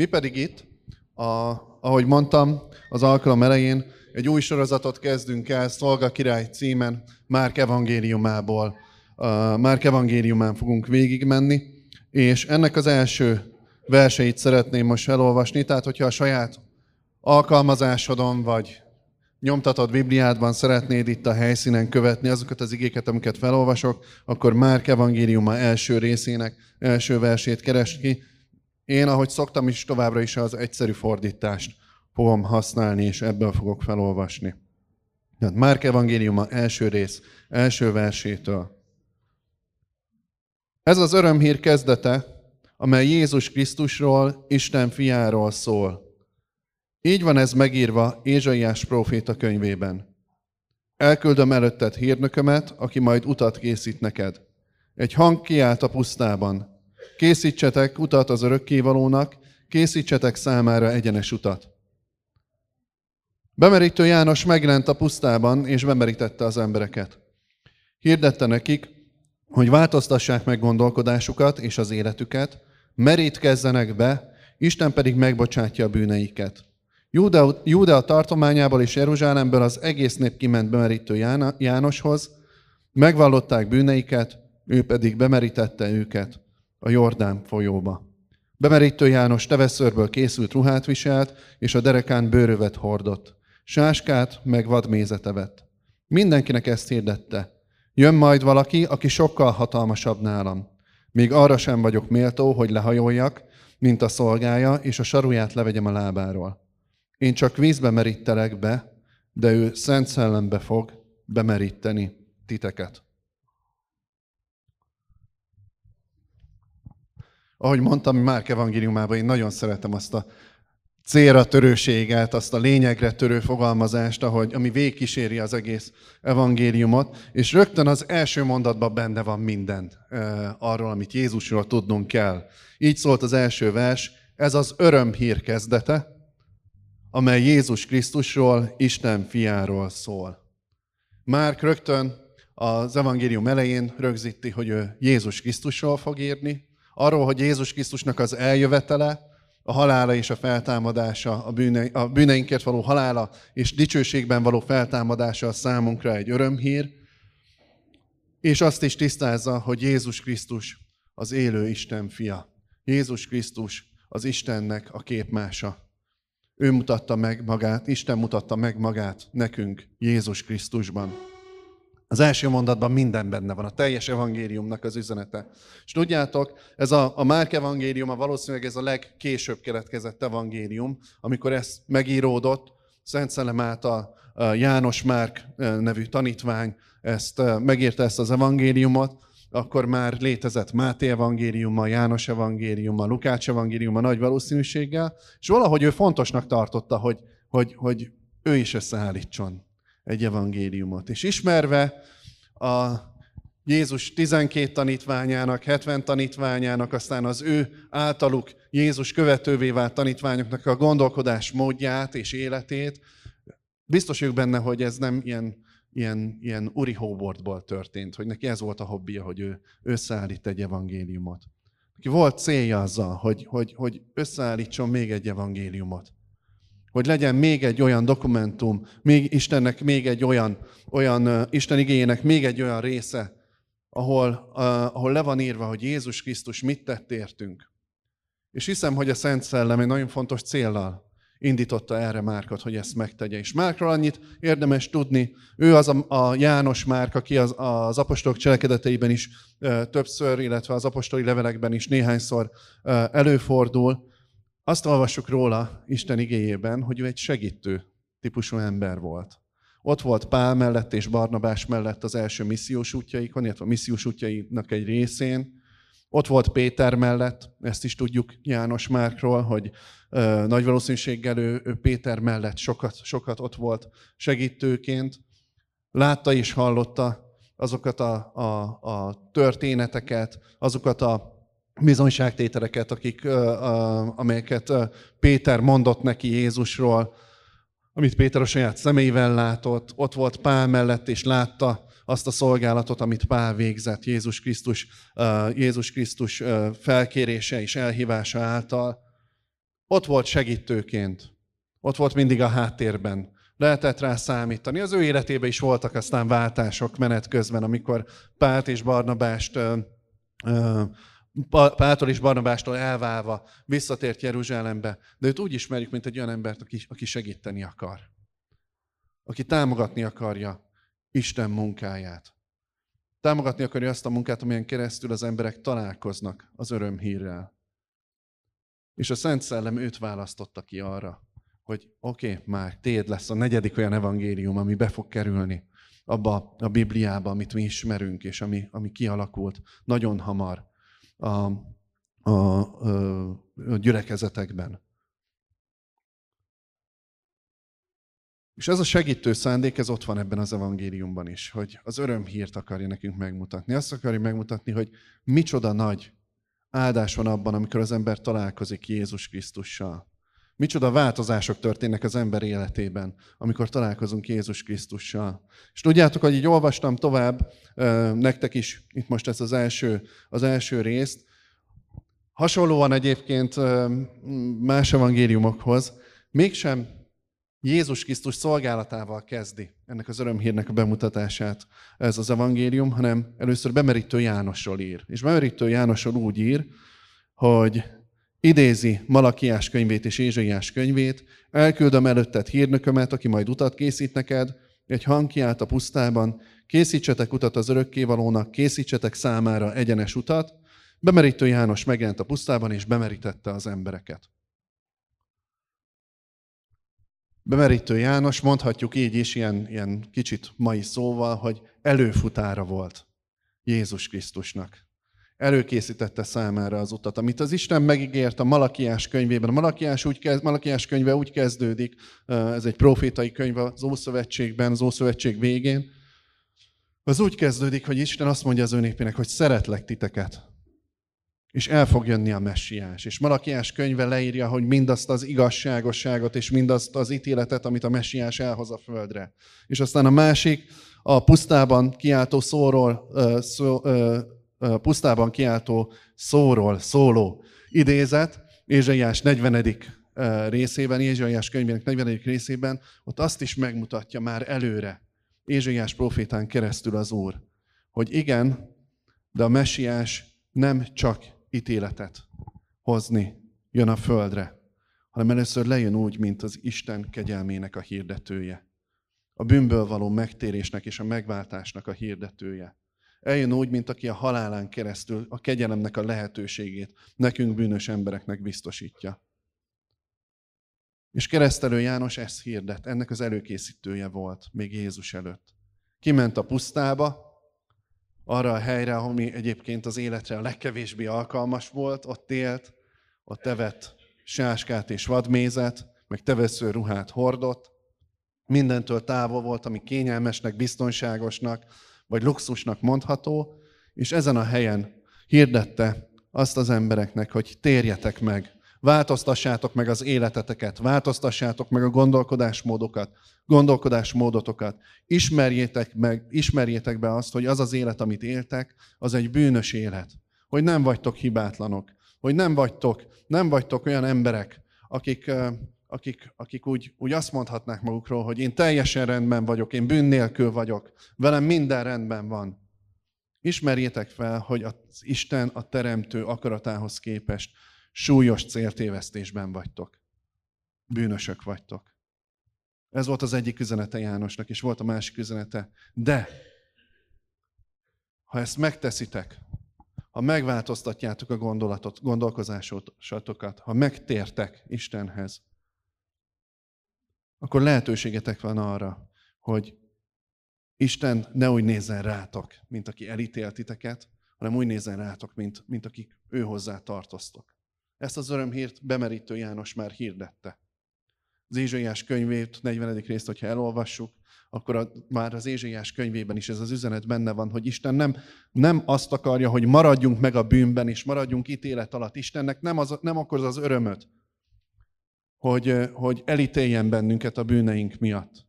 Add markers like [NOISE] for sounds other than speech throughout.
Mi pedig itt, a, ahogy mondtam, az alkalom elején egy új sorozatot kezdünk el, Szolga Király címen, Márk evangéliumából. Márk evangéliumán fogunk végigmenni, és ennek az első verseit szeretném most elolvasni, tehát hogyha a saját alkalmazásodon vagy nyomtatott Bibliádban szeretnéd itt a helyszínen követni azokat az igéket, amiket felolvasok, akkor Márk evangéliuma első részének első versét keresd ki. Én, ahogy szoktam is, továbbra is az egyszerű fordítást fogom használni, és ebből fogok felolvasni. Tehát Márk evangéliuma első rész, első versétől. Ez az örömhír kezdete, amely Jézus Krisztusról, Isten fiáról szól. Így van ez megírva Ézsaiás próféta könyvében. Elküldöm előtted hírnökömet, aki majd utat készít neked. Egy hang kiállt a pusztában. Készítsetek utat az örökkévalónak, készítsetek számára egyenes utat. Bemerítő János megjelent a pusztában, és bemerítette az embereket. Hirdette nekik, hogy változtassák meg gondolkodásukat és az életüket, merítkezzenek be, Isten pedig megbocsátja a bűneiket. Júdea, Júdea tartományából és Jeruzsálemből az egész nép kiment bemerítő Jánoshoz, megvallották bűneiket, ő pedig bemerítette őket a Jordán folyóba. Bemerítő János teveszőrből készült ruhát viselt, és a derekán bőrövet hordott. Sáskát meg vadmézete vett. Mindenkinek ezt hirdette. Jön majd valaki, aki sokkal hatalmasabb nálam. Még arra sem vagyok méltó, hogy lehajoljak, mint a szolgája, és a saruját levegyem a lábáról. Én csak vízbe merítelek be, de ő szent szellembe fog bemeríteni titeket. Ahogy mondtam, Márk evangéliumában én nagyon szeretem azt a célra törőséget, azt a lényegre törő fogalmazást, ahogy, ami végkíséri az egész evangéliumot, és rögtön az első mondatban benne van minden e, arról, amit Jézusról tudnunk kell. Így szólt az első vers, ez az örömhír kezdete, amely Jézus Krisztusról, Isten fiáról szól. Márk rögtön az evangélium elején rögzíti, hogy ő Jézus Krisztusról fog írni, arról, hogy Jézus Krisztusnak az eljövetele, a halála és a feltámadása, a, bűne, a bűneinkért való halála és dicsőségben való feltámadása a számunkra egy örömhír, és azt is tisztázza, hogy Jézus Krisztus az élő Isten fia. Jézus Krisztus az Istennek a képmása. Ő mutatta meg magát, Isten mutatta meg magát nekünk Jézus Krisztusban. Az első mondatban minden benne van, a teljes evangéliumnak az üzenete. És tudjátok, ez a, a Márk a valószínűleg ez a legkésőbb keletkezett evangélium, amikor ez megíródott, Szent Szellem által János Márk nevű tanítvány ezt megírta ezt az evangéliumot, akkor már létezett Máté evangéliuma, János evangéliuma, Lukács evangéliuma nagy valószínűséggel, és valahogy ő fontosnak tartotta, hogy, hogy, hogy ő is összeállítson egy evangéliumot. És ismerve a Jézus 12 tanítványának, 70 tanítványának, aztán az ő általuk Jézus követővé vált tanítványoknak a gondolkodás módját és életét, biztos vagyok benne, hogy ez nem ilyen, ilyen, ilyen Uri Howartból történt, hogy neki ez volt a hobbija, hogy ő összeállít egy evangéliumot. Neki volt célja azzal, hogy, hogy, hogy összeállítson még egy evangéliumot hogy legyen még egy olyan dokumentum, még Istennek még egy olyan, olyan Isten igényének még egy olyan része, ahol, uh, ahol le van írva, hogy Jézus Krisztus mit tett értünk. És hiszem, hogy a Szent Szellem egy nagyon fontos céllal indította erre Márkot, hogy ezt megtegye. És Márkról annyit érdemes tudni, ő az a, a János Márk, aki az, az apostolok cselekedeteiben is uh, többször, illetve az apostoli levelekben is néhányszor uh, előfordul, azt olvassuk róla Isten igéjében, hogy ő egy segítő típusú ember volt. Ott volt Pál mellett és Barnabás mellett az első missziós útjaikon, illetve a missziós útjainak egy részén. Ott volt Péter mellett, ezt is tudjuk János Márkról, hogy ö, nagy valószínűséggel ő, ő Péter mellett sokat, sokat ott volt segítőként. Látta és hallotta azokat a, a, a történeteket, azokat a bizonyságtételeket, akik, amelyeket Péter mondott neki Jézusról, amit Péter a saját személyvel látott, ott volt Pál mellett, és látta azt a szolgálatot, amit Pál végzett Jézus Krisztus, Jézus Krisztus felkérése és elhívása által. ott volt segítőként. Ott volt mindig a háttérben. Lehetett rá számítani. Az ő életében is voltak aztán váltások menet közben, amikor Pált és Barnabást Páltól és Barnabástól elválva visszatért Jeruzsálembe, de őt úgy ismerjük, mint egy olyan embert, aki, aki segíteni akar. Aki támogatni akarja Isten munkáját. Támogatni akarja azt a munkát, amilyen keresztül az emberek találkoznak az örömhírrel. És a Szent Szellem őt választotta ki arra, hogy oké, okay, már téd lesz a negyedik olyan evangélium, ami be fog kerülni abba a Bibliába, amit mi ismerünk, és ami, ami kialakult nagyon hamar a, a, a gyülekezetekben. És ez a segítő szándék, ez ott van ebben az evangéliumban is, hogy az örömhírt akarja nekünk megmutatni. Azt akarja megmutatni, hogy micsoda nagy áldás van abban, amikor az ember találkozik Jézus Krisztussal. Micsoda változások történnek az ember életében, amikor találkozunk Jézus Krisztussal. És tudjátok, hogy így olvastam tovább nektek is, itt most ez az első, az első részt, hasonlóan egyébként más evangéliumokhoz, mégsem Jézus Krisztus szolgálatával kezdi ennek az örömhírnek a bemutatását ez az evangélium, hanem először bemerítő Jánosról ír. És bemerítő Jánosról úgy ír, hogy idézi Malakiás könyvét és Ézsaiás könyvét, elküldöm előtted hírnökömet, aki majd utat készít neked, egy hang kiállt a pusztában, készítsetek utat az örökkévalónak, készítsetek számára egyenes utat. Bemerítő János megjelent a pusztában, és bemerítette az embereket. Bemerítő János, mondhatjuk így is, ilyen, ilyen kicsit mai szóval, hogy előfutára volt Jézus Krisztusnak előkészítette számára az utat, amit az Isten megígért a Malakiás könyvében. A Malakiás, úgy kezd, Malakiás könyve úgy kezdődik, ez egy profétai könyv az Ószövetségben, az Ószövetség végén. Az úgy kezdődik, hogy Isten azt mondja az ő hogy szeretlek titeket, és el fog jönni a messiás. És Malakiás könyve leírja, hogy mindazt az igazságosságot és mindazt az ítéletet, amit a messiás elhoz a földre. És aztán a másik, a pusztában kiáltó szóról, szó, pusztában kiáltó szóról szóló idézet, Ézsaiás 40. részében, Ézsaiás könyvének 40. részében, ott azt is megmutatja már előre, Ézsaiás profétán keresztül az Úr, hogy igen, de a messiás nem csak ítéletet hozni jön a földre, hanem először lejön úgy, mint az Isten kegyelmének a hirdetője. A bűnből való megtérésnek és a megváltásnak a hirdetője eljön úgy, mint aki a halálán keresztül a kegyelemnek a lehetőségét nekünk bűnös embereknek biztosítja. És keresztelő János ezt hirdet, ennek az előkészítője volt, még Jézus előtt. Kiment a pusztába, arra a helyre, ami egyébként az életre a legkevésbé alkalmas volt, ott élt, ott evett sáskát és vadmézet, meg tevesző ruhát hordott, mindentől távol volt, ami kényelmesnek, biztonságosnak, vagy luxusnak mondható, és ezen a helyen hirdette azt az embereknek, hogy térjetek meg, változtassátok meg az életeteket, változtassátok meg a gondolkodásmódokat, gondolkodásmódotokat, ismerjétek, meg, ismerjétek be azt, hogy az az élet, amit éltek, az egy bűnös élet, hogy nem vagytok hibátlanok, hogy nem vagytok, nem vagytok olyan emberek, akik akik, akik úgy, úgy azt mondhatnák magukról, hogy én teljesen rendben vagyok, én bűn nélkül vagyok, velem minden rendben van. Ismerjétek fel, hogy az Isten a teremtő akaratához képest súlyos céltévesztésben vagytok. Bűnösök vagytok. Ez volt az egyik üzenete Jánosnak, és volt a másik üzenete. De, ha ezt megteszitek, ha megváltoztatjátok a gondolatot, gondolkozásotokat, ha megtértek Istenhez, akkor lehetőségetek van arra, hogy Isten ne úgy nézzen rátok, mint aki elítélt titeket, hanem úgy nézzen rátok, mint, mint akik ő hozzá tartoztok. Ezt az örömhírt bemerítő János már hirdette. Az Ézsaiás könyvét, 40. részt, hogyha elolvassuk, akkor a, már az Ézsaiás könyvében is ez az üzenet benne van, hogy Isten nem, nem azt akarja, hogy maradjunk meg a bűnben, és maradjunk ítélet alatt. Istennek nem, az, nem okoz az örömöt, hogy, hogy elítéljen bennünket a bűneink miatt.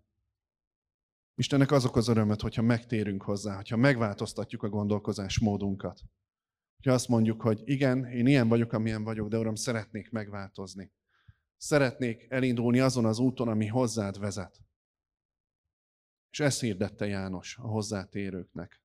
Istennek az okoz örömöt, hogyha megtérünk hozzá, hogyha megváltoztatjuk a gondolkozásmódunkat. Hogyha azt mondjuk, hogy igen, én ilyen vagyok, amilyen vagyok, de Uram, szeretnék megváltozni. szeretnék elindulni azon az úton, ami hozzád vezet. És ezt hirdette János a hozzátérőknek.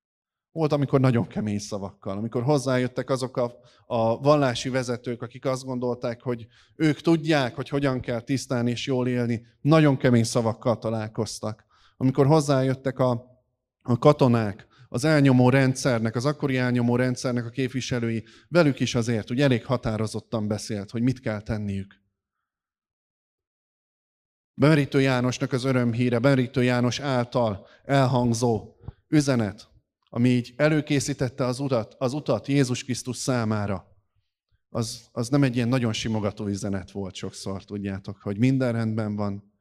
Volt, amikor nagyon kemény szavakkal, amikor hozzájöttek azok a, a vallási vezetők, akik azt gondolták, hogy ők tudják, hogy hogyan kell tisztán és jól élni, nagyon kemény szavakkal találkoztak. Amikor hozzájöttek a, a katonák, az elnyomó rendszernek, az akkori elnyomó rendszernek a képviselői, velük is azért, hogy elég határozottan beszélt, hogy mit kell tenniük. Bemerítő Jánosnak az örömhíre, Bemerítő János által elhangzó üzenet, ami így előkészítette az utat, az utat Jézus Krisztus számára, az, az nem egy ilyen nagyon simogató üzenet volt sokszor, tudjátok, hogy minden rendben van,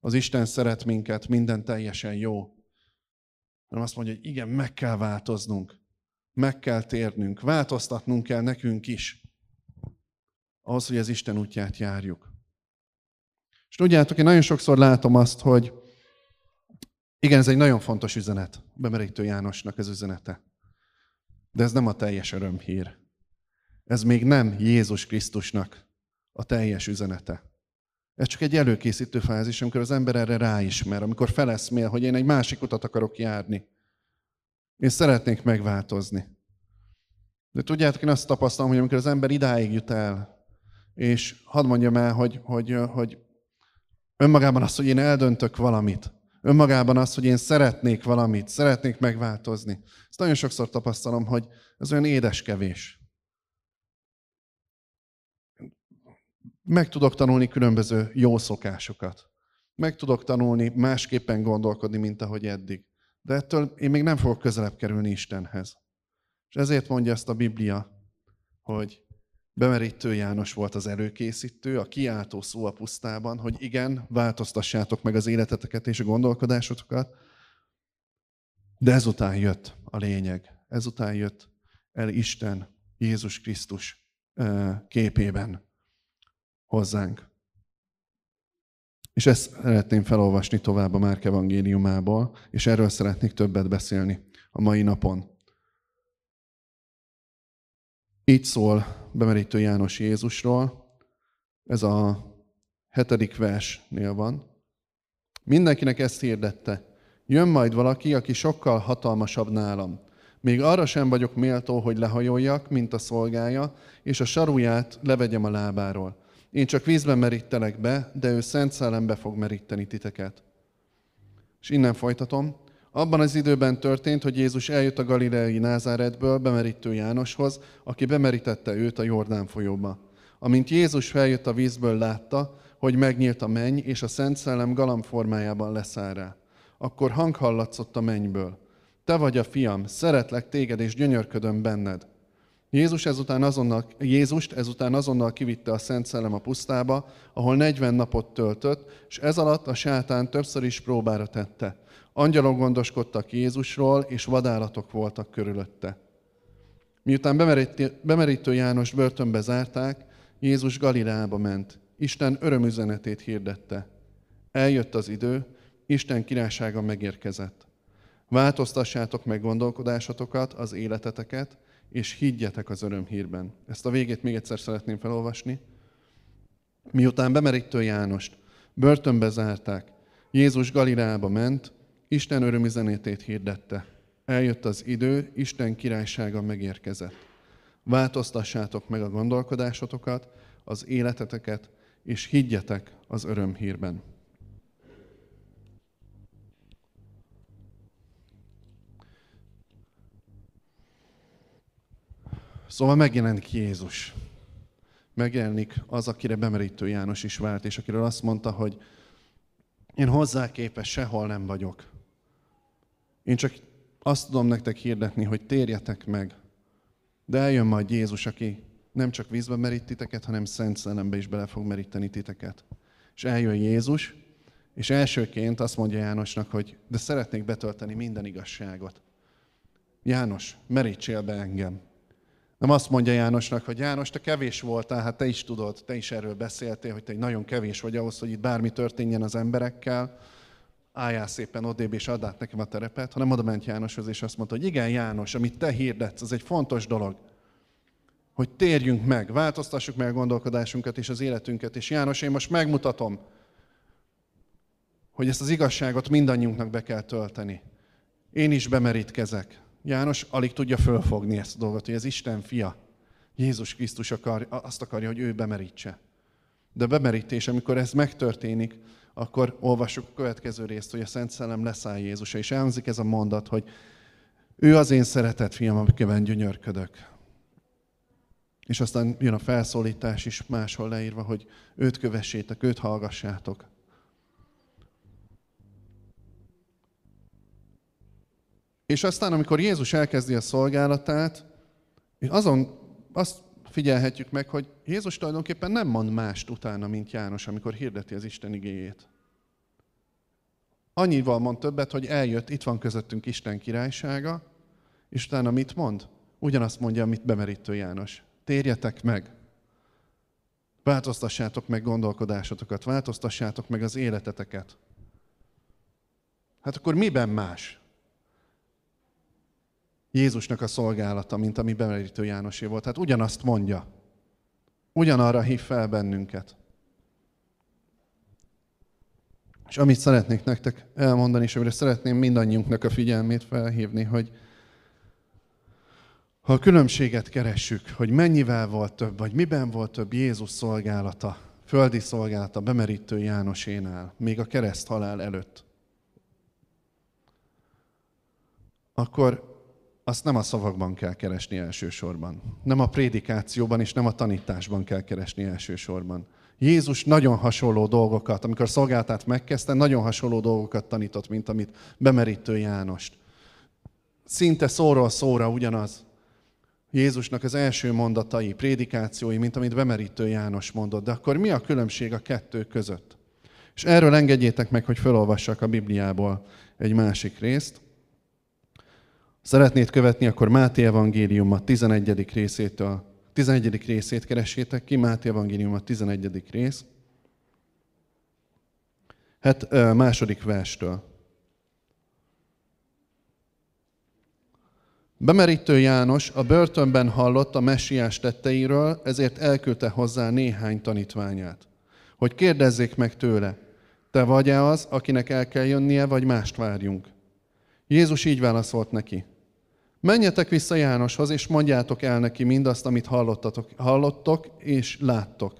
az Isten szeret minket, minden teljesen jó. Hanem azt mondja, hogy igen, meg kell változnunk, meg kell térnünk, változtatnunk kell nekünk is, ahhoz, hogy az Isten útját járjuk. És tudjátok, én nagyon sokszor látom azt, hogy igen, ez egy nagyon fontos üzenet, Bemerítő Jánosnak az üzenete. De ez nem a teljes örömhír. Ez még nem Jézus Krisztusnak a teljes üzenete. Ez csak egy előkészítő fázis, amikor az ember erre ráismer, amikor feleszmél, hogy én egy másik utat akarok járni. Én szeretnék megváltozni. De tudjátok, én azt tapasztalom, hogy amikor az ember idáig jut el, és hadd mondjam el, hogy, hogy, hogy önmagában az, hogy én eldöntök valamit, önmagában az, hogy én szeretnék valamit, szeretnék megváltozni. Ezt nagyon sokszor tapasztalom, hogy ez olyan édeskevés. Meg tudok tanulni különböző jó szokásokat. Meg tudok tanulni másképpen gondolkodni, mint ahogy eddig. De ettől én még nem fogok közelebb kerülni Istenhez. És ezért mondja ezt a Biblia, hogy Bemerítő János volt az előkészítő, a kiáltó szó a pusztában, hogy igen, változtassátok meg az életeteket és a gondolkodásotokat, de ezután jött a lényeg. Ezután jött el Isten Jézus Krisztus képében hozzánk. És ezt szeretném felolvasni tovább a Márk evangéliumából, és erről szeretnék többet beszélni a mai napon. Így szól bemerítő János Jézusról, ez a hetedik versnél van. Mindenkinek ezt hirdette. Jön majd valaki, aki sokkal hatalmasabb nálam. Még arra sem vagyok méltó, hogy lehajoljak, mint a szolgája, és a saruját levegyem a lábáról. Én csak vízben merítelek be, de ő szent szellembe fog meríteni titeket. És innen folytatom. Abban az időben történt, hogy Jézus eljött a galileai Názáretből bemerítő Jánoshoz, aki bemerítette őt a Jordán folyóba. Amint Jézus feljött a vízből, látta, hogy megnyílt a menny, és a Szent Szellem galamb formájában leszáll rá. Akkor hang hallatszott a mennyből. Te vagy a fiam, szeretlek téged, és gyönyörködöm benned. Jézus ezután azonnal, Jézust ezután azonnal kivitte a Szent Szellem a pusztába, ahol 40 napot töltött, és ez alatt a sátán többször is próbára tette. Angyalok gondoskodtak Jézusról, és vadállatok voltak körülötte. Miután bemerítő János börtönbe zárták, Jézus Galileába ment. Isten örömüzenetét hirdette. Eljött az idő, Isten királysága megérkezett. Változtassátok meg gondolkodásatokat, az életeteket, és higgyetek az örömhírben. Ezt a végét még egyszer szeretném felolvasni. Miután bemerítő Jánost börtönbe zárták, Jézus Galileába ment, Isten örömüzenetét hirdette. Eljött az idő, Isten királysága megérkezett. Változtassátok meg a gondolkodásotokat, az életeteket, és higgyetek az örömhírben. Szóval megjelenik Jézus. Megjelenik az, akire bemerítő János is vált, és akiről azt mondta, hogy én hozzá képes sehol nem vagyok. Én csak azt tudom nektek hirdetni, hogy térjetek meg. De eljön majd Jézus, aki nem csak vízbe merít titeket, hanem szent szellembe is bele fog meríteni titeket. És eljön Jézus, és elsőként azt mondja Jánosnak, hogy de szeretnék betölteni minden igazságot. János, merítsél be engem. Nem azt mondja Jánosnak, hogy János, te kevés voltál, hát te is tudod, te is erről beszéltél, hogy te nagyon kevés vagy ahhoz, hogy itt bármi történjen az emberekkel, álljál szépen odébb és add át nekem a terepet, hanem oda ment Jánoshoz, és azt mondta, hogy igen, János, amit te hirdetsz, az egy fontos dolog. hogy térjünk meg, változtassuk meg a gondolkodásunkat és az életünket. És János, én most megmutatom, hogy ezt az igazságot mindannyiunknak be kell tölteni. Én is bemerítkezek. János alig tudja fölfogni ezt a dolgot, hogy ez Isten fia. Jézus Krisztus akar, azt akarja, hogy ő bemerítse. De bemerítés, amikor ez megtörténik, akkor olvassuk a következő részt, hogy a Szent Szellem leszáll Jézusra, és elhangzik ez a mondat, hogy ő az én szeretett fiam, amikben gyönyörködök. És aztán jön a felszólítás is máshol leírva, hogy őt kövessétek, őt hallgassátok. És aztán, amikor Jézus elkezdi a szolgálatát, azon azt figyelhetjük meg, hogy Jézus tulajdonképpen nem mond mást utána, mint János, amikor hirdeti az Isten igéjét. Annyival mond többet, hogy eljött, itt van közöttünk Isten királysága, és utána mit mond? Ugyanazt mondja, amit bemerítő János. Térjetek meg! Változtassátok meg gondolkodásotokat, változtassátok meg az életeteket. Hát akkor miben más? Jézusnak a szolgálata, mint ami bemerítő Jánosé volt. Hát ugyanazt mondja. Ugyanarra hív fel bennünket. És amit szeretnék nektek elmondani, és amire szeretném mindannyiunknak a figyelmét felhívni, hogy ha a különbséget keressük, hogy mennyivel volt több, vagy miben volt több Jézus szolgálata, földi szolgálata bemerítő Jánosénál, még a kereszt halál előtt, akkor azt nem a szavakban kell keresni elsősorban. Nem a prédikációban és nem a tanításban kell keresni elsősorban. Jézus nagyon hasonló dolgokat, amikor szolgáltát megkezdte, nagyon hasonló dolgokat tanított, mint amit bemerítő Jánost. Szinte szóról szóra ugyanaz. Jézusnak az első mondatai, prédikációi, mint amit bemerítő János mondott. De akkor mi a különbség a kettő között? És erről engedjétek meg, hogy felolvassak a Bibliából egy másik részt. Szeretnéd követni, akkor Máté Evangélium a 11. részétől, 11. részét keressétek ki, Máté Evangélium a 11. rész. Hát második verstől. Bemerítő János a börtönben hallott a messiás tetteiről, ezért elküldte hozzá néhány tanítványát, hogy kérdezzék meg tőle, te vagy-e az, akinek el kell jönnie, vagy mást várjunk? Jézus így válaszolt neki, Menjetek vissza Jánoshoz, és mondjátok el neki mindazt, amit hallottatok, hallottok és láttok.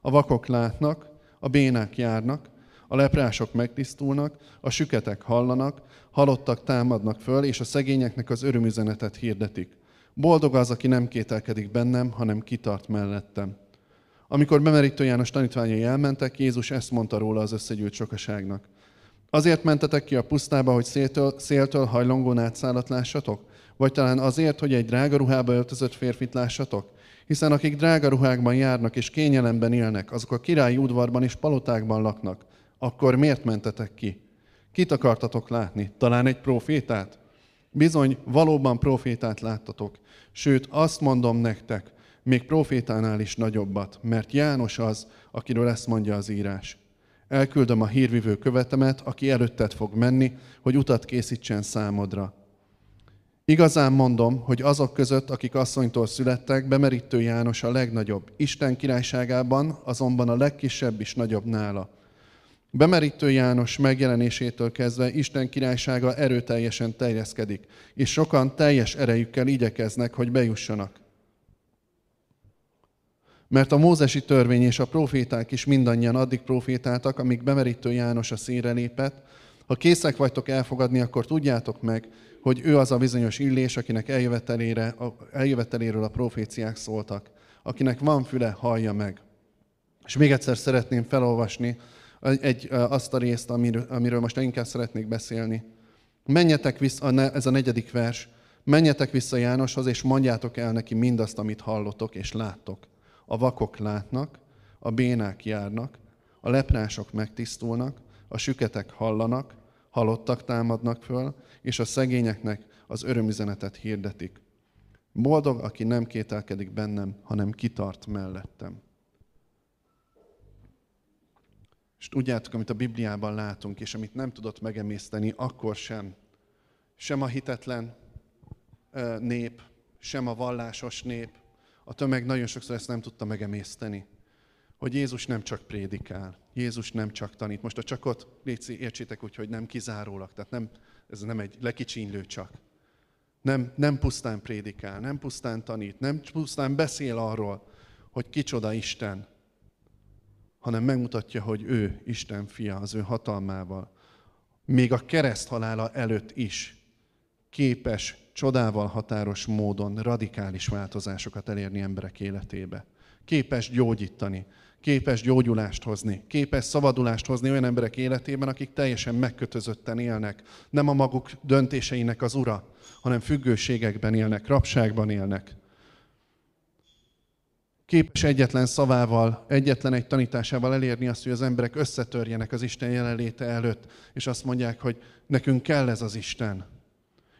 A vakok látnak, a bénák járnak, a leprások megtisztulnak, a süketek hallanak, halottak támadnak föl, és a szegényeknek az örömüzenetet hirdetik. Boldog az, aki nem kételkedik bennem, hanem kitart mellettem. Amikor bemerítő János tanítványai elmentek, Jézus ezt mondta róla az összegyűlt sokaságnak. Azért mentetek ki a pusztába, hogy széltől, széltől hajlongón átszállat lássatok? Vagy talán azért, hogy egy drága ruhába öltözött férfit lássatok? Hiszen akik drága ruhákban járnak és kényelemben élnek, azok a királyi udvarban és palotákban laknak. Akkor miért mentetek ki? Kit akartatok látni? Talán egy profétát? Bizony, valóban profétát láttatok. Sőt, azt mondom nektek, még profétánál is nagyobbat, mert János az, akiről ezt mondja az írás. Elküldöm a hírvivő követemet, aki előtted fog menni, hogy utat készítsen számodra. Igazán mondom, hogy azok között, akik asszonytól születtek, bemerítő János a legnagyobb. Isten királyságában azonban a legkisebb is nagyobb nála. Bemerítő János megjelenésétől kezdve Isten királysága erőteljesen terjeszkedik, és sokan teljes erejükkel igyekeznek, hogy bejussanak. Mert a mózesi törvény és a proféták is mindannyian addig profétáltak, amíg bemerítő János a színre lépett. Ha készek vagytok elfogadni, akkor tudjátok meg, hogy ő az a bizonyos illés, akinek eljövetelére, eljöveteléről a proféciák szóltak. Akinek van füle, hallja meg. És még egyszer szeretném felolvasni egy, azt a részt, amiről, amiről most inkább szeretnék beszélni. Menjetek vissza, ez a negyedik vers, menjetek vissza Jánoshoz, és mondjátok el neki mindazt, amit hallotok és láttok. A vakok látnak, a bénák járnak, a leprások megtisztulnak, a süketek hallanak, halottak támadnak föl, és a szegényeknek az örömüzenetet hirdetik. Boldog, aki nem kételkedik bennem, hanem kitart mellettem. És tudjátok, amit a Bibliában látunk, és amit nem tudott megemészteni, akkor sem. Sem a hitetlen nép, sem a vallásos nép, a tömeg nagyon sokszor ezt nem tudta megemészteni. Hogy Jézus nem csak prédikál, Jézus nem csak tanít. Most a csakot, légy értsétek úgy, hogy nem kizárólag, tehát nem, ez nem egy lekicsinlő csak. Nem, nem pusztán prédikál, nem pusztán tanít, nem pusztán beszél arról, hogy kicsoda Isten, hanem megmutatja, hogy ő Isten fia az ő hatalmával. Még a kereszt halála előtt is képes csodával határos módon radikális változásokat elérni emberek életébe. Képes gyógyítani, képes gyógyulást hozni, képes szabadulást hozni olyan emberek életében, akik teljesen megkötözötten élnek. Nem a maguk döntéseinek az ura, hanem függőségekben élnek, rabságban élnek. Képes egyetlen szavával, egyetlen egy tanításával elérni azt, hogy az emberek összetörjenek az Isten jelenléte előtt, és azt mondják, hogy nekünk kell ez az Isten.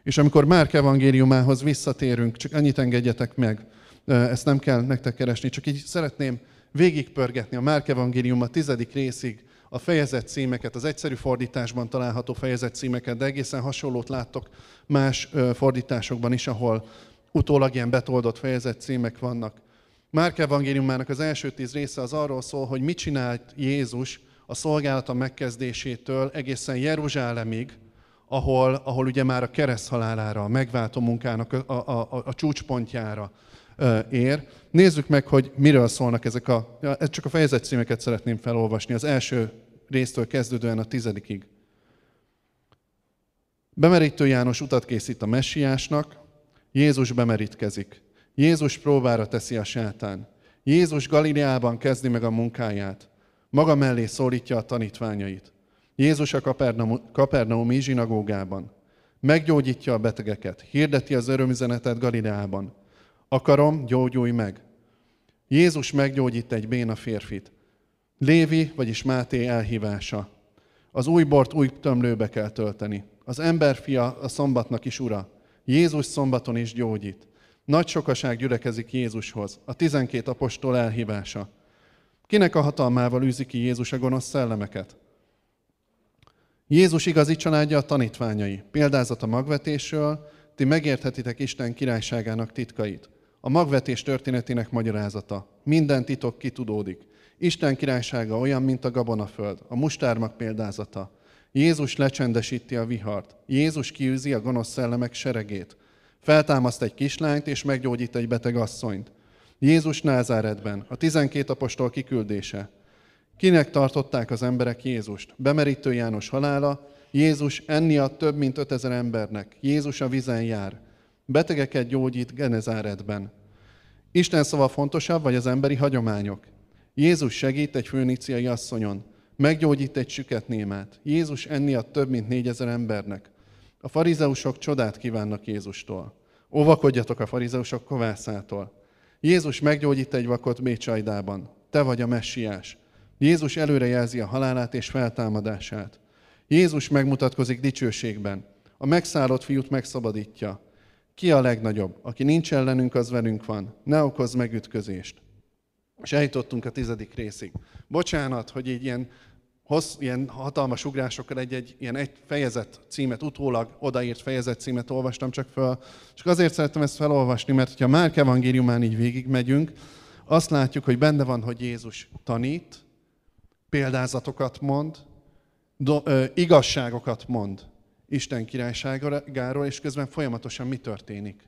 És amikor Márk evangéliumához visszatérünk, csak annyit engedjetek meg, ezt nem kell nektek keresni, csak így szeretném végigpörgetni a Márk evangélium a tizedik részig a fejezet címeket, az egyszerű fordításban található fejezet címeket, de egészen hasonlót láttok más fordításokban is, ahol utólag ilyen betoldott fejezet címek vannak. Márk evangéliumának az első tíz része az arról szól, hogy mit csinált Jézus a szolgálata megkezdésétől egészen Jeruzsálemig, ahol, ahol ugye már a kereszt halálára, a megváltó munkának a, a, a, a csúcspontjára ér. Nézzük meg, hogy miről szólnak ezek a... Ez csak a fejezet címeket szeretném felolvasni, az első résztől kezdődően a tizedikig. Bemerítő János utat készít a messiásnak, Jézus bemerítkezik. Jézus próbára teszi a sátán. Jézus Galileában kezdi meg a munkáját. Maga mellé szólítja a tanítványait. Jézus a Kapernaumi zsinagógában. Meggyógyítja a betegeket, hirdeti az örömüzenetet Galileában. Akarom, gyógyulj meg. Jézus meggyógyít egy béna férfit. Lévi, vagyis Máté elhívása. Az új bort új tömlőbe kell tölteni. Az emberfia a szombatnak is ura. Jézus szombaton is gyógyít. Nagy sokaság gyülekezik Jézushoz. A tizenkét apostol elhívása. Kinek a hatalmával űzi ki Jézus a gonosz szellemeket? Jézus igazi családja a tanítványai. Példázat a magvetésről, ti megérthetitek Isten királyságának titkait. A magvetés történetének magyarázata. Minden titok kitudódik. Isten királysága olyan, mint a gabonaföld, a mustármak példázata. Jézus lecsendesíti a vihart. Jézus kiűzi a gonosz szellemek seregét. Feltámaszt egy kislányt, és meggyógyít egy beteg asszonyt. Jézus Názáretben, a tizenkét apostol kiküldése. Kinek tartották az emberek Jézust? Bemerítő János halála, Jézus enni a több mint ötezer embernek. Jézus a vizen jár. Betegeket gyógyít Genezáretben. Isten szava fontosabb, vagy az emberi hagyományok? Jézus segít egy főniciai asszonyon. Meggyógyít egy süket némát. Jézus enni a több mint négyezer embernek. A farizeusok csodát kívánnak Jézustól. Óvakodjatok a farizeusok kovászától. Jézus meggyógyít egy vakot Bécsajdában. Te vagy a messiás. Jézus előrejelzi a halálát és feltámadását. Jézus megmutatkozik dicsőségben. A megszállott fiút megszabadítja. Ki a legnagyobb? Aki nincs ellenünk, az velünk van. Ne okozz megütközést. És eljutottunk a tizedik részig. Bocsánat, hogy így ilyen, hossz, ilyen hatalmas ugrásokkal egy-egy ilyen egy fejezet címet, utólag odaírt fejezet címet olvastam csak föl. Csak azért szerettem ezt felolvasni, mert ha Márk evangéliumán így végigmegyünk, azt látjuk, hogy benne van, hogy Jézus tanít, példázatokat mond, do, ö, igazságokat mond Isten királyságáról, és közben folyamatosan mi történik?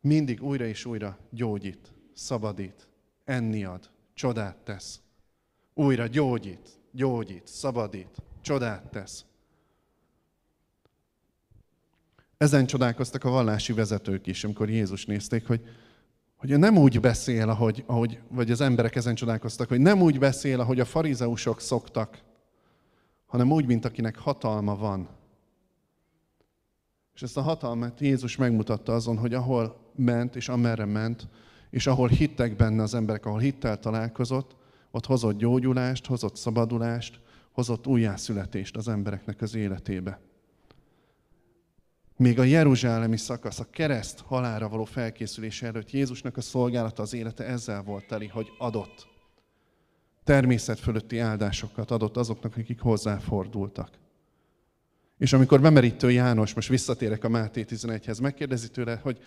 Mindig újra és újra gyógyít, szabadít, enni ad, csodát tesz. Újra gyógyít, gyógyít, szabadít, csodát tesz. Ezen csodálkoztak a vallási vezetők is, amikor Jézus nézték, hogy hogy nem úgy beszél, ahogy, ahogy, vagy az emberek ezen csodálkoztak, hogy nem úgy beszél, ahogy a farizeusok szoktak, hanem úgy, mint akinek hatalma van. És ezt a hatalmat Jézus megmutatta azon, hogy ahol ment, és amerre ment, és ahol hittek benne az emberek, ahol hittel találkozott, ott hozott gyógyulást, hozott szabadulást, hozott újjászületést az embereknek az életébe. Még a jeruzsálemi szakasz, a kereszt halára való felkészülése előtt Jézusnak a szolgálata, az élete ezzel volt teli, hogy adott. Természet fölötti áldásokat adott azoknak, akik hozzáfordultak. És amikor bemerítő János, most visszatérek a Máté 11-hez, megkérdezi tőle, hogy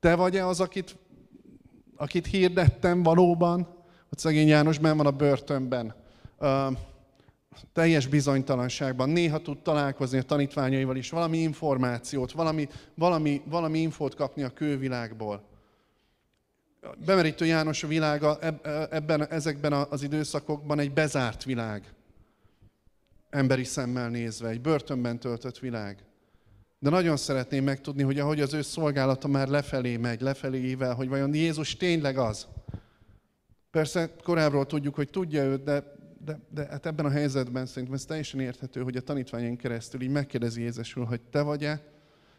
te vagy-e az, akit, akit hirdettem valóban, hogy szegény János benn van a börtönben. Uh, teljes bizonytalanságban, néha tud találkozni a tanítványaival is, valami információt, valami, valami, valami infót kapni a kővilágból. Bemerítő János a világa ebben, ezekben az időszakokban egy bezárt világ. Emberi szemmel nézve, egy börtönben töltött világ. De nagyon szeretném megtudni, hogy ahogy az ő szolgálata már lefelé megy, lefelé ével, hogy vajon Jézus tényleg az. Persze korábbról tudjuk, hogy tudja őt, de de, de hát ebben a helyzetben szerintem ez teljesen érthető, hogy a tanítványaink keresztül így megkérdezi Jézusról, hogy te vagy-e,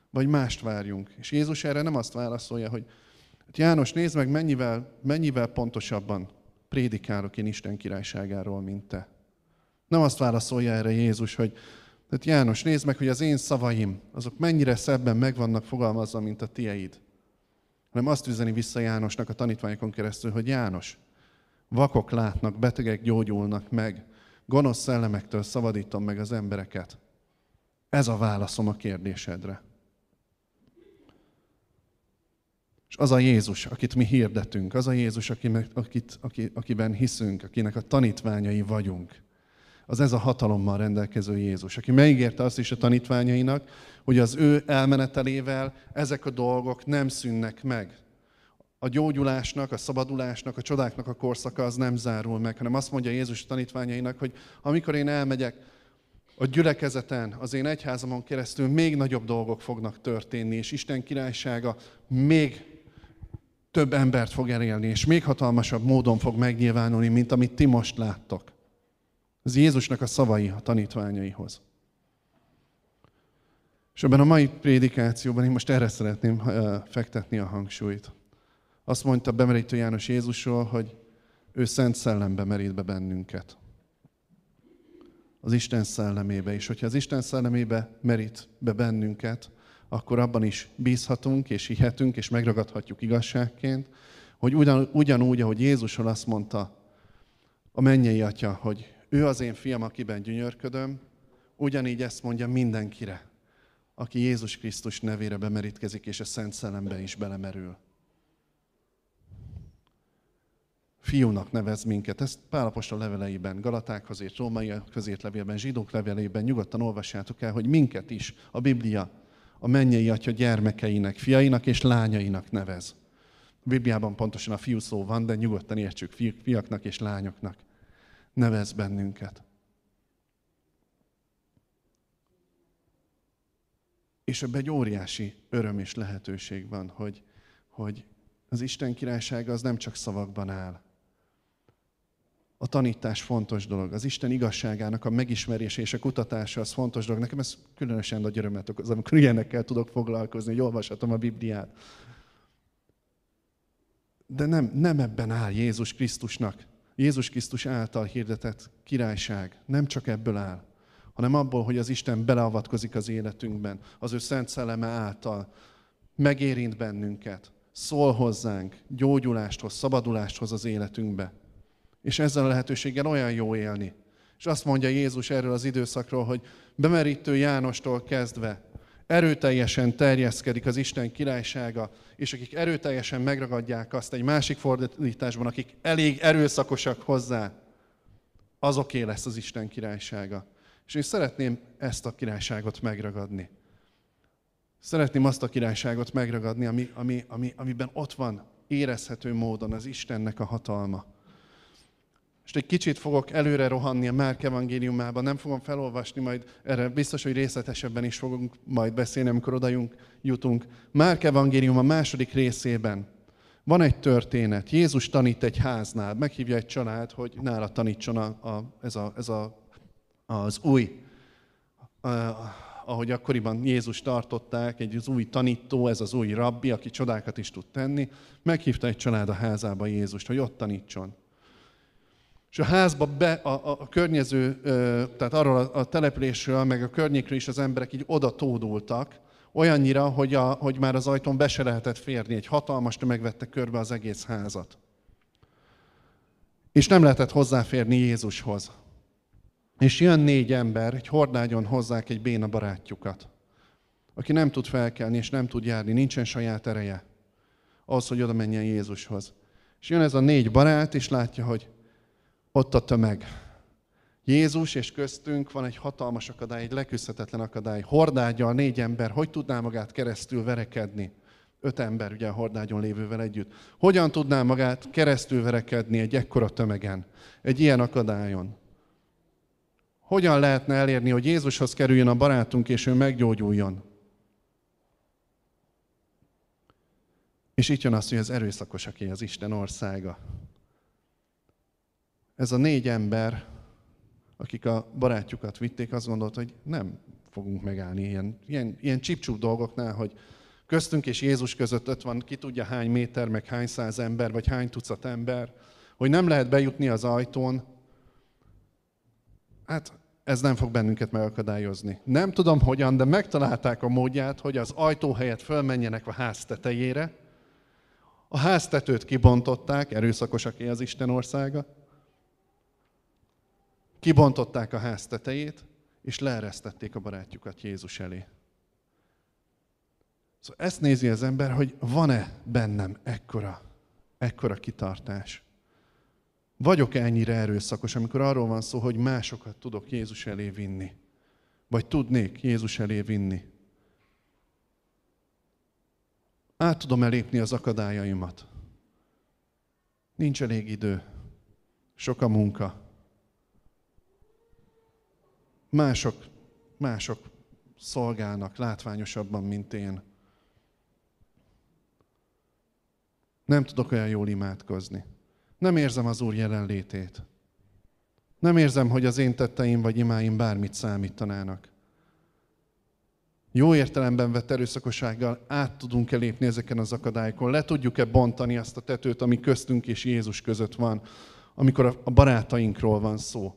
vagy mást várjunk. És Jézus erre nem azt válaszolja, hogy hát János, nézd meg, mennyivel, mennyivel pontosabban prédikálok én Isten királyságáról, mint te. Nem azt válaszolja erre Jézus, hogy tehát János, nézd meg, hogy az én szavaim, azok mennyire szebben meg vannak fogalmazva, mint a tieid. Hanem azt üzeni vissza Jánosnak a tanítványokon keresztül, hogy János, Vakok látnak, betegek gyógyulnak meg, gonosz szellemektől szabadítom meg az embereket. Ez a válaszom a kérdésedre. És az a Jézus, akit mi hirdetünk, az a Jézus, akit, akit, akiben hiszünk, akinek a tanítványai vagyunk, az ez a hatalommal rendelkező Jézus, aki megígérte azt is a tanítványainak, hogy az ő elmenetelével ezek a dolgok nem szűnnek meg. A gyógyulásnak, a szabadulásnak, a csodáknak a korszaka az nem zárul meg, hanem azt mondja Jézus tanítványainak, hogy amikor én elmegyek, a gyülekezeten, az én egyházamon keresztül még nagyobb dolgok fognak történni, és Isten királysága még több embert fog elérni, és még hatalmasabb módon fog megnyilvánulni, mint amit ti most láttok. Ez Jézusnak a szavai a tanítványaihoz. És ebben a mai prédikációban én most erre szeretném fektetni a hangsúlyt. Azt mondta bemerítő János Jézusról, hogy ő szent szellembe merít be bennünket. Az Isten szellemébe. És hogyha az Isten szellemébe merít be bennünket, akkor abban is bízhatunk, és hihetünk, és megragadhatjuk igazságként, hogy ugyan, ugyanúgy, ahogy Jézusról azt mondta a mennyei atya, hogy ő az én fiam, akiben gyönyörködöm, ugyanígy ezt mondja mindenkire, aki Jézus Krisztus nevére bemerítkezik, és a Szent Szellembe is belemerül. fiúnak nevez minket. Ezt Pálapostól leveleiben, Galatákhoz írt, Rómaiakhoz írt levélben, Zsidók levelében nyugodtan olvassátok el, hogy minket is a Biblia a mennyei atya gyermekeinek, fiainak és lányainak nevez. A Bibliában pontosan a fiú szó van, de nyugodtan értsük, fiaknak és lányoknak nevez bennünket. És ebben egy óriási öröm és lehetőség van, hogy, hogy az Isten királysága az nem csak szavakban áll, a tanítás fontos dolog. Az Isten igazságának a megismerése és a kutatása az fontos dolog. Nekem ez különösen nagy örömet okoz, amikor ilyenekkel tudok foglalkozni, hogy olvashatom a Bibliát. De nem, nem ebben áll Jézus Krisztusnak, Jézus Krisztus által hirdetett királyság. Nem csak ebből áll, hanem abból, hogy az Isten beleavatkozik az életünkben, az ő szent szelleme által megérint bennünket, szól hozzánk, gyógyulást hoz, szabadulást hoz az életünkbe. És ezzel a lehetőséggel olyan jó élni. És azt mondja Jézus erről az időszakról, hogy bemerítő Jánostól kezdve erőteljesen terjeszkedik az Isten királysága, és akik erőteljesen megragadják azt egy másik fordításban, akik elég erőszakosak hozzá, azoké lesz az Isten királysága. És én szeretném ezt a királyságot megragadni. Szeretném azt a királyságot megragadni, ami, ami, ami, amiben ott van érezhető módon az Istennek a hatalma. És egy kicsit fogok előre rohanni a Márk evangéliumában, nem fogom felolvasni, majd erre biztos, hogy részletesebben is fogunk majd beszélni, amikor odajunk jutunk. Márk evangélium a második részében van egy történet. Jézus tanít egy háznál, meghívja egy család, hogy nála tanítson a, a, ez, a, ez a, az új, a, ahogy akkoriban Jézus tartották, egy az új tanító, ez az új rabbi, aki csodákat is tud tenni. Meghívta egy család a házába Jézust, hogy ott tanítson. És a házba be, a, a, a környező, tehát arról a, a településről, meg a környékről is az emberek így oda tódultak, olyannyira, hogy, a, hogy már az ajtón be se lehetett férni. Egy hatalmas tömeg vette körbe az egész házat. És nem lehetett hozzáférni Jézushoz. És jön négy ember, egy hordágyon hozzák egy béna barátjukat, aki nem tud felkelni és nem tud járni, nincsen saját ereje. ahhoz, hogy oda menjen Jézushoz. És jön ez a négy barát, és látja, hogy ott a tömeg. Jézus és köztünk van egy hatalmas akadály, egy leküzdhetetlen akadály. Hordágyal négy ember, hogy tudná magát keresztül verekedni? Öt ember ugye a hordágyon lévővel együtt. Hogyan tudná magát keresztül verekedni egy ekkora tömegen, egy ilyen akadályon? Hogyan lehetne elérni, hogy Jézushoz kerüljön a barátunk, és ő meggyógyuljon? És itt jön az, hogy az erőszakos, aki az Isten országa. Ez a négy ember, akik a barátjukat vitték, azt gondolt, hogy nem fogunk megállni ilyen, ilyen, ilyen csipcsúp dolgoknál, hogy köztünk és Jézus között ott van ki tudja hány méter, meg hány száz ember, vagy hány tucat ember, hogy nem lehet bejutni az ajtón. Hát ez nem fog bennünket megakadályozni. Nem tudom hogyan, de megtalálták a módját, hogy az ajtó helyett fölmenjenek a ház tetejére. A háztetőt kibontották, erőszakosaké az Isten országa. Kibontották a ház tetejét, és leeresztették a barátjukat Jézus elé. Szóval ezt nézi az ember, hogy van-e bennem ekkora, ekkora kitartás. Vagyok-e ennyire erőszakos, amikor arról van szó, hogy másokat tudok Jézus elé vinni? Vagy tudnék Jézus elé vinni? Át tudom elépni az akadályaimat. Nincs elég idő. Sok a munka. Mások, mások szolgálnak látványosabban, mint én. Nem tudok olyan jól imádkozni. Nem érzem az Úr jelenlétét. Nem érzem, hogy az én tetteim vagy imáim bármit számítanának. Jó értelemben vett erőszakossággal át tudunk-e lépni ezeken az akadályokon? Le tudjuk-e bontani azt a tetőt, ami köztünk és Jézus között van, amikor a barátainkról van szó?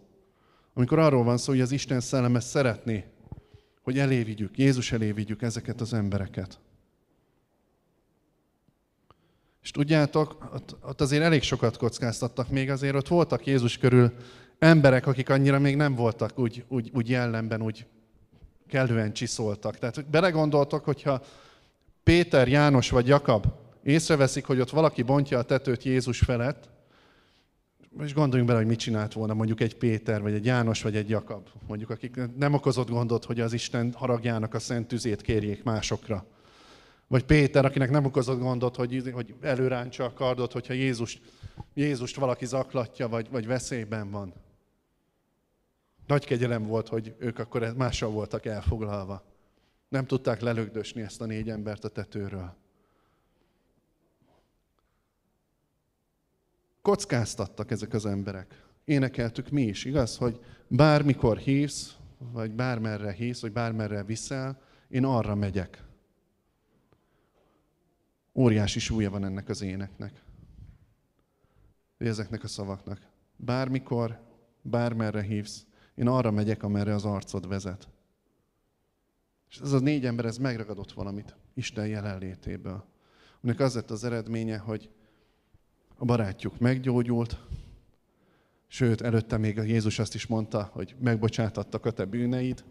Amikor arról van szó, hogy az Isten szelleme szeretné, hogy elévigyük, Jézus elévigyük ezeket az embereket. És tudjátok, ott, azért elég sokat kockáztattak még, azért ott voltak Jézus körül emberek, akik annyira még nem voltak úgy, úgy, úgy jellemben, úgy kellően csiszoltak. Tehát belegondoltok, hogyha Péter, János vagy Jakab észreveszik, hogy ott valaki bontja a tetőt Jézus felett, és gondoljunk bele, hogy mit csinált volna mondjuk egy Péter, vagy egy János, vagy egy Jakab, mondjuk akik nem okozott gondot, hogy az Isten haragjának a szent tüzét kérjék másokra. Vagy Péter, akinek nem okozott gondot, hogy, hogy előráncsa a kardot, hogyha Jézust, Jézust valaki zaklatja, vagy, vagy veszélyben van. Nagy kegyelem volt, hogy ők akkor mással voltak elfoglalva. Nem tudták lelögdösni ezt a négy embert a tetőről. Kockáztattak ezek az emberek. Énekeltük mi is, igaz, hogy bármikor hívsz, vagy bármerre hívsz, vagy bármerre viszel, én arra megyek. Óriási súlya van ennek az éneknek. Ezeknek a szavaknak. Bármikor, bármerre hívsz, én arra megyek, amerre az arcod vezet. És ez a négy ember, ez megragadott valamit Isten jelenlétéből. Aminek az lett az eredménye, hogy a barátjuk meggyógyult, sőt, előtte még Jézus azt is mondta, hogy megbocsátattak a te bűneid,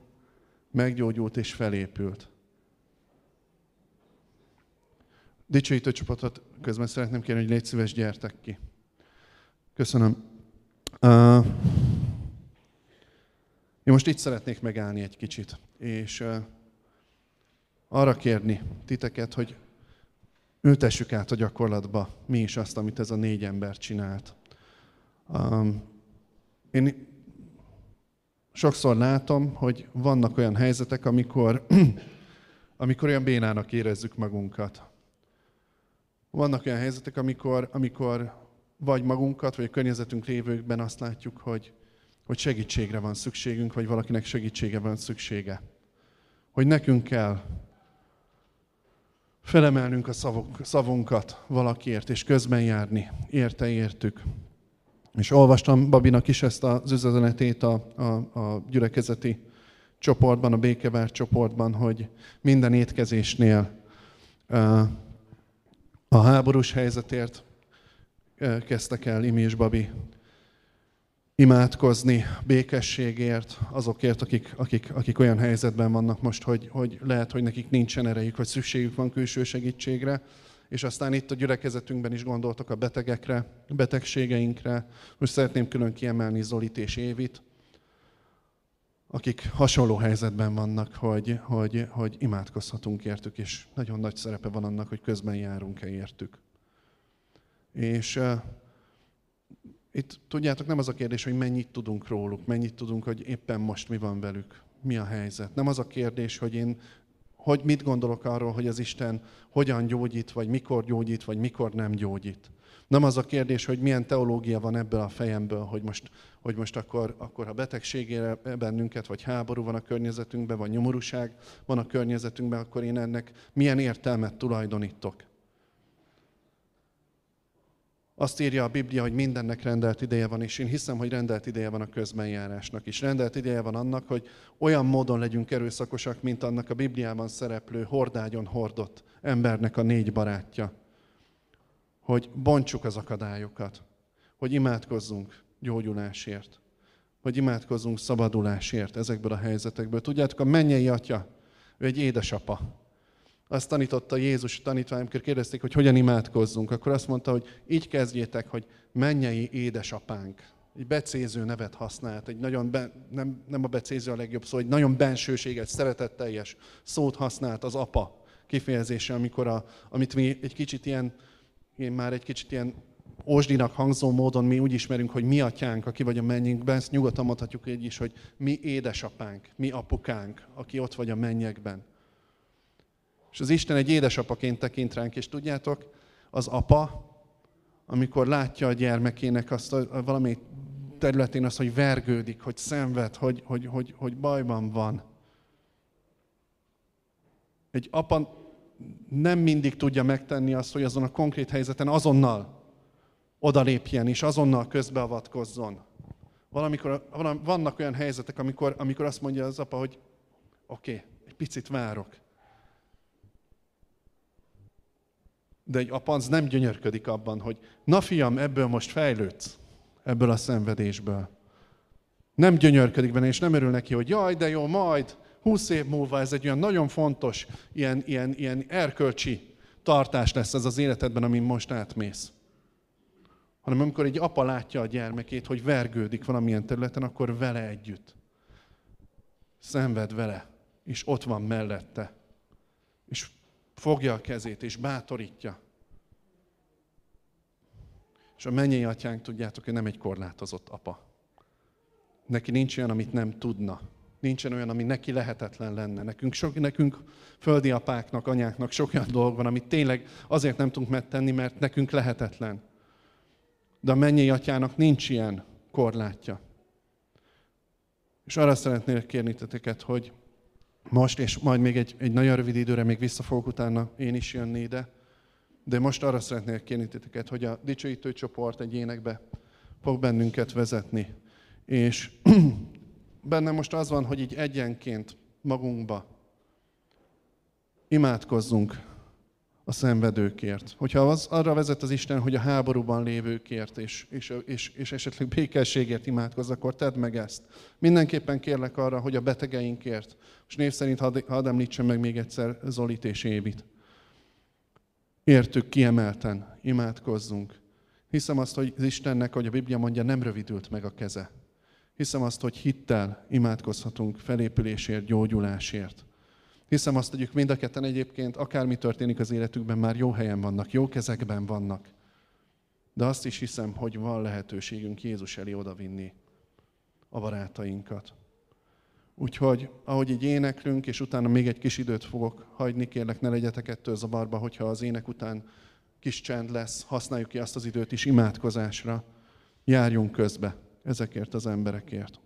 meggyógyult és felépült. Dicsőítő csapatot közben szeretném kérni, hogy légy szíves, gyertek ki. Köszönöm. Uh, én most itt szeretnék megállni egy kicsit, és uh, arra kérni titeket, hogy ültessük át a gyakorlatba mi is azt, amit ez a négy ember csinált. Um, én sokszor látom, hogy vannak olyan helyzetek, amikor, [CLEARS THROAT] amikor olyan bénának érezzük magunkat. Vannak olyan helyzetek, amikor, amikor vagy magunkat, vagy a környezetünk lévőkben azt látjuk, hogy, hogy segítségre van szükségünk, vagy valakinek segítsége van szüksége. Hogy nekünk kell felemelnünk a szavunk, szavunkat valakiért, és közben járni. Érte, értük. És olvastam Babinak is ezt az üzenetét a, a, a gyülekezeti csoportban, a békevárt csoportban, hogy minden étkezésnél a háborús helyzetért kezdtek el Imi és Babi imádkozni békességért, azokért, akik, akik, akik olyan helyzetben vannak most, hogy, hogy lehet, hogy nekik nincsen erejük, vagy szükségük van külső segítségre. és aztán itt a gyülekezetünkben is gondoltok a betegekre, a betegségeinkre. Most szeretném külön kiemelni Zolit és Évit, akik hasonló helyzetben vannak, hogy, hogy, hogy imádkozhatunk értük, és nagyon nagy szerepe van annak, hogy közben járunk-e értük. És itt tudjátok, nem az a kérdés, hogy mennyit tudunk róluk, mennyit tudunk, hogy éppen most mi van velük, mi a helyzet. Nem az a kérdés, hogy én hogy mit gondolok arról, hogy az Isten hogyan gyógyít, vagy mikor gyógyít, vagy mikor nem gyógyít. Nem az a kérdés, hogy milyen teológia van ebből a fejemből, hogy most, hogy most akkor, akkor ha betegségére bennünket, vagy háború van a környezetünkben, vagy nyomorúság van a környezetünkben, akkor én ennek milyen értelmet tulajdonítok. Azt írja a Biblia, hogy mindennek rendelt ideje van, és én hiszem, hogy rendelt ideje van a közbenjárásnak is. Rendelt ideje van annak, hogy olyan módon legyünk erőszakosak, mint annak a Bibliában szereplő hordágyon hordott embernek a négy barátja. Hogy bontsuk az akadályokat, hogy imádkozzunk gyógyulásért, hogy imádkozzunk szabadulásért ezekből a helyzetekből. Tudjátok, a mennyei atya, ő egy édesapa, azt tanította Jézus tanítvány, amikor kérdezték, hogy hogyan imádkozzunk, akkor azt mondta, hogy így kezdjétek, hogy mennyei édesapánk. Egy becéző nevet használt, egy nagyon be, nem, nem a becéző a legjobb szó, egy nagyon bensőséget, szeretetteljes szót használt az apa kifejezése, amikor a, amit mi egy kicsit ilyen, én már egy kicsit ilyen ósdinak hangzó módon mi úgy ismerünk, hogy mi atyánk, aki vagy a mennyünkben, ezt nyugodtan mondhatjuk így is, hogy mi édesapánk, mi apukánk, aki ott vagy a mennyekben. És az Isten egy édesapaként tekint ránk, és tudjátok, az apa, amikor látja a gyermekének azt a, valami területén azt, hogy vergődik, hogy szenved, hogy, hogy, hogy, hogy bajban van. Egy apa nem mindig tudja megtenni azt, hogy azon a konkrét helyzeten azonnal odalépjen és azonnal közbeavatkozzon. Valamikor, vannak olyan helyzetek, amikor, amikor azt mondja az apa, hogy oké, okay, egy picit várok. De egy apa az nem gyönyörködik abban, hogy na fiam, ebből most fejlődsz, ebből a szenvedésből. Nem gyönyörködik benne, és nem örül neki, hogy jaj, de jó, majd, húsz év múlva ez egy olyan nagyon fontos, ilyen, ilyen, ilyen erkölcsi tartás lesz ez az életedben, amin most átmész. Hanem amikor egy apa látja a gyermekét, hogy vergődik valamilyen területen, akkor vele együtt. Szenved vele, és ott van mellette. És fogja a kezét és bátorítja. És a mennyei atyánk, tudjátok, hogy nem egy korlátozott apa. Neki nincs olyan, amit nem tudna. Nincsen olyan, ami neki lehetetlen lenne. Nekünk, sok, nekünk földi apáknak, anyáknak sok olyan dolog van, amit tényleg azért nem tudunk megtenni, mert nekünk lehetetlen. De a mennyei atyának nincs ilyen korlátja. És arra szeretnék kérni teteket, hogy most, és majd még egy, egy nagyon rövid időre még vissza fogok utána én is jönni ide, de most arra szeretnék kérni titeket, hogy a dicsőítő csoport egy énekbe fog bennünket vezetni. És [CLEARS THROAT] bennem most az van, hogy így egyenként magunkba imádkozzunk a szenvedőkért. Hogyha az arra vezet az Isten, hogy a háborúban lévőkért és, és, és, és esetleg békességért imádkozz, akkor tedd meg ezt. Mindenképpen kérlek arra, hogy a betegeinkért, és név szerint hadd, hadd említsem meg még egyszer Zolit és Évit. Értük kiemelten, imádkozzunk. Hiszem azt, hogy az Istennek, hogy a Biblia mondja, nem rövidült meg a keze. Hiszem azt, hogy hittel imádkozhatunk felépülésért, gyógyulásért. Hiszem azt, hogy ők mind a ketten egyébként, akármi történik az életükben, már jó helyen vannak, jó kezekben vannak. De azt is hiszem, hogy van lehetőségünk Jézus elé odavinni a barátainkat. Úgyhogy, ahogy így éneklünk, és utána még egy kis időt fogok hagyni, kérlek, ne legyetek ettől zavarba, hogyha az ének után kis csend lesz, használjuk ki azt az időt is imádkozásra, járjunk közbe ezekért az emberekért.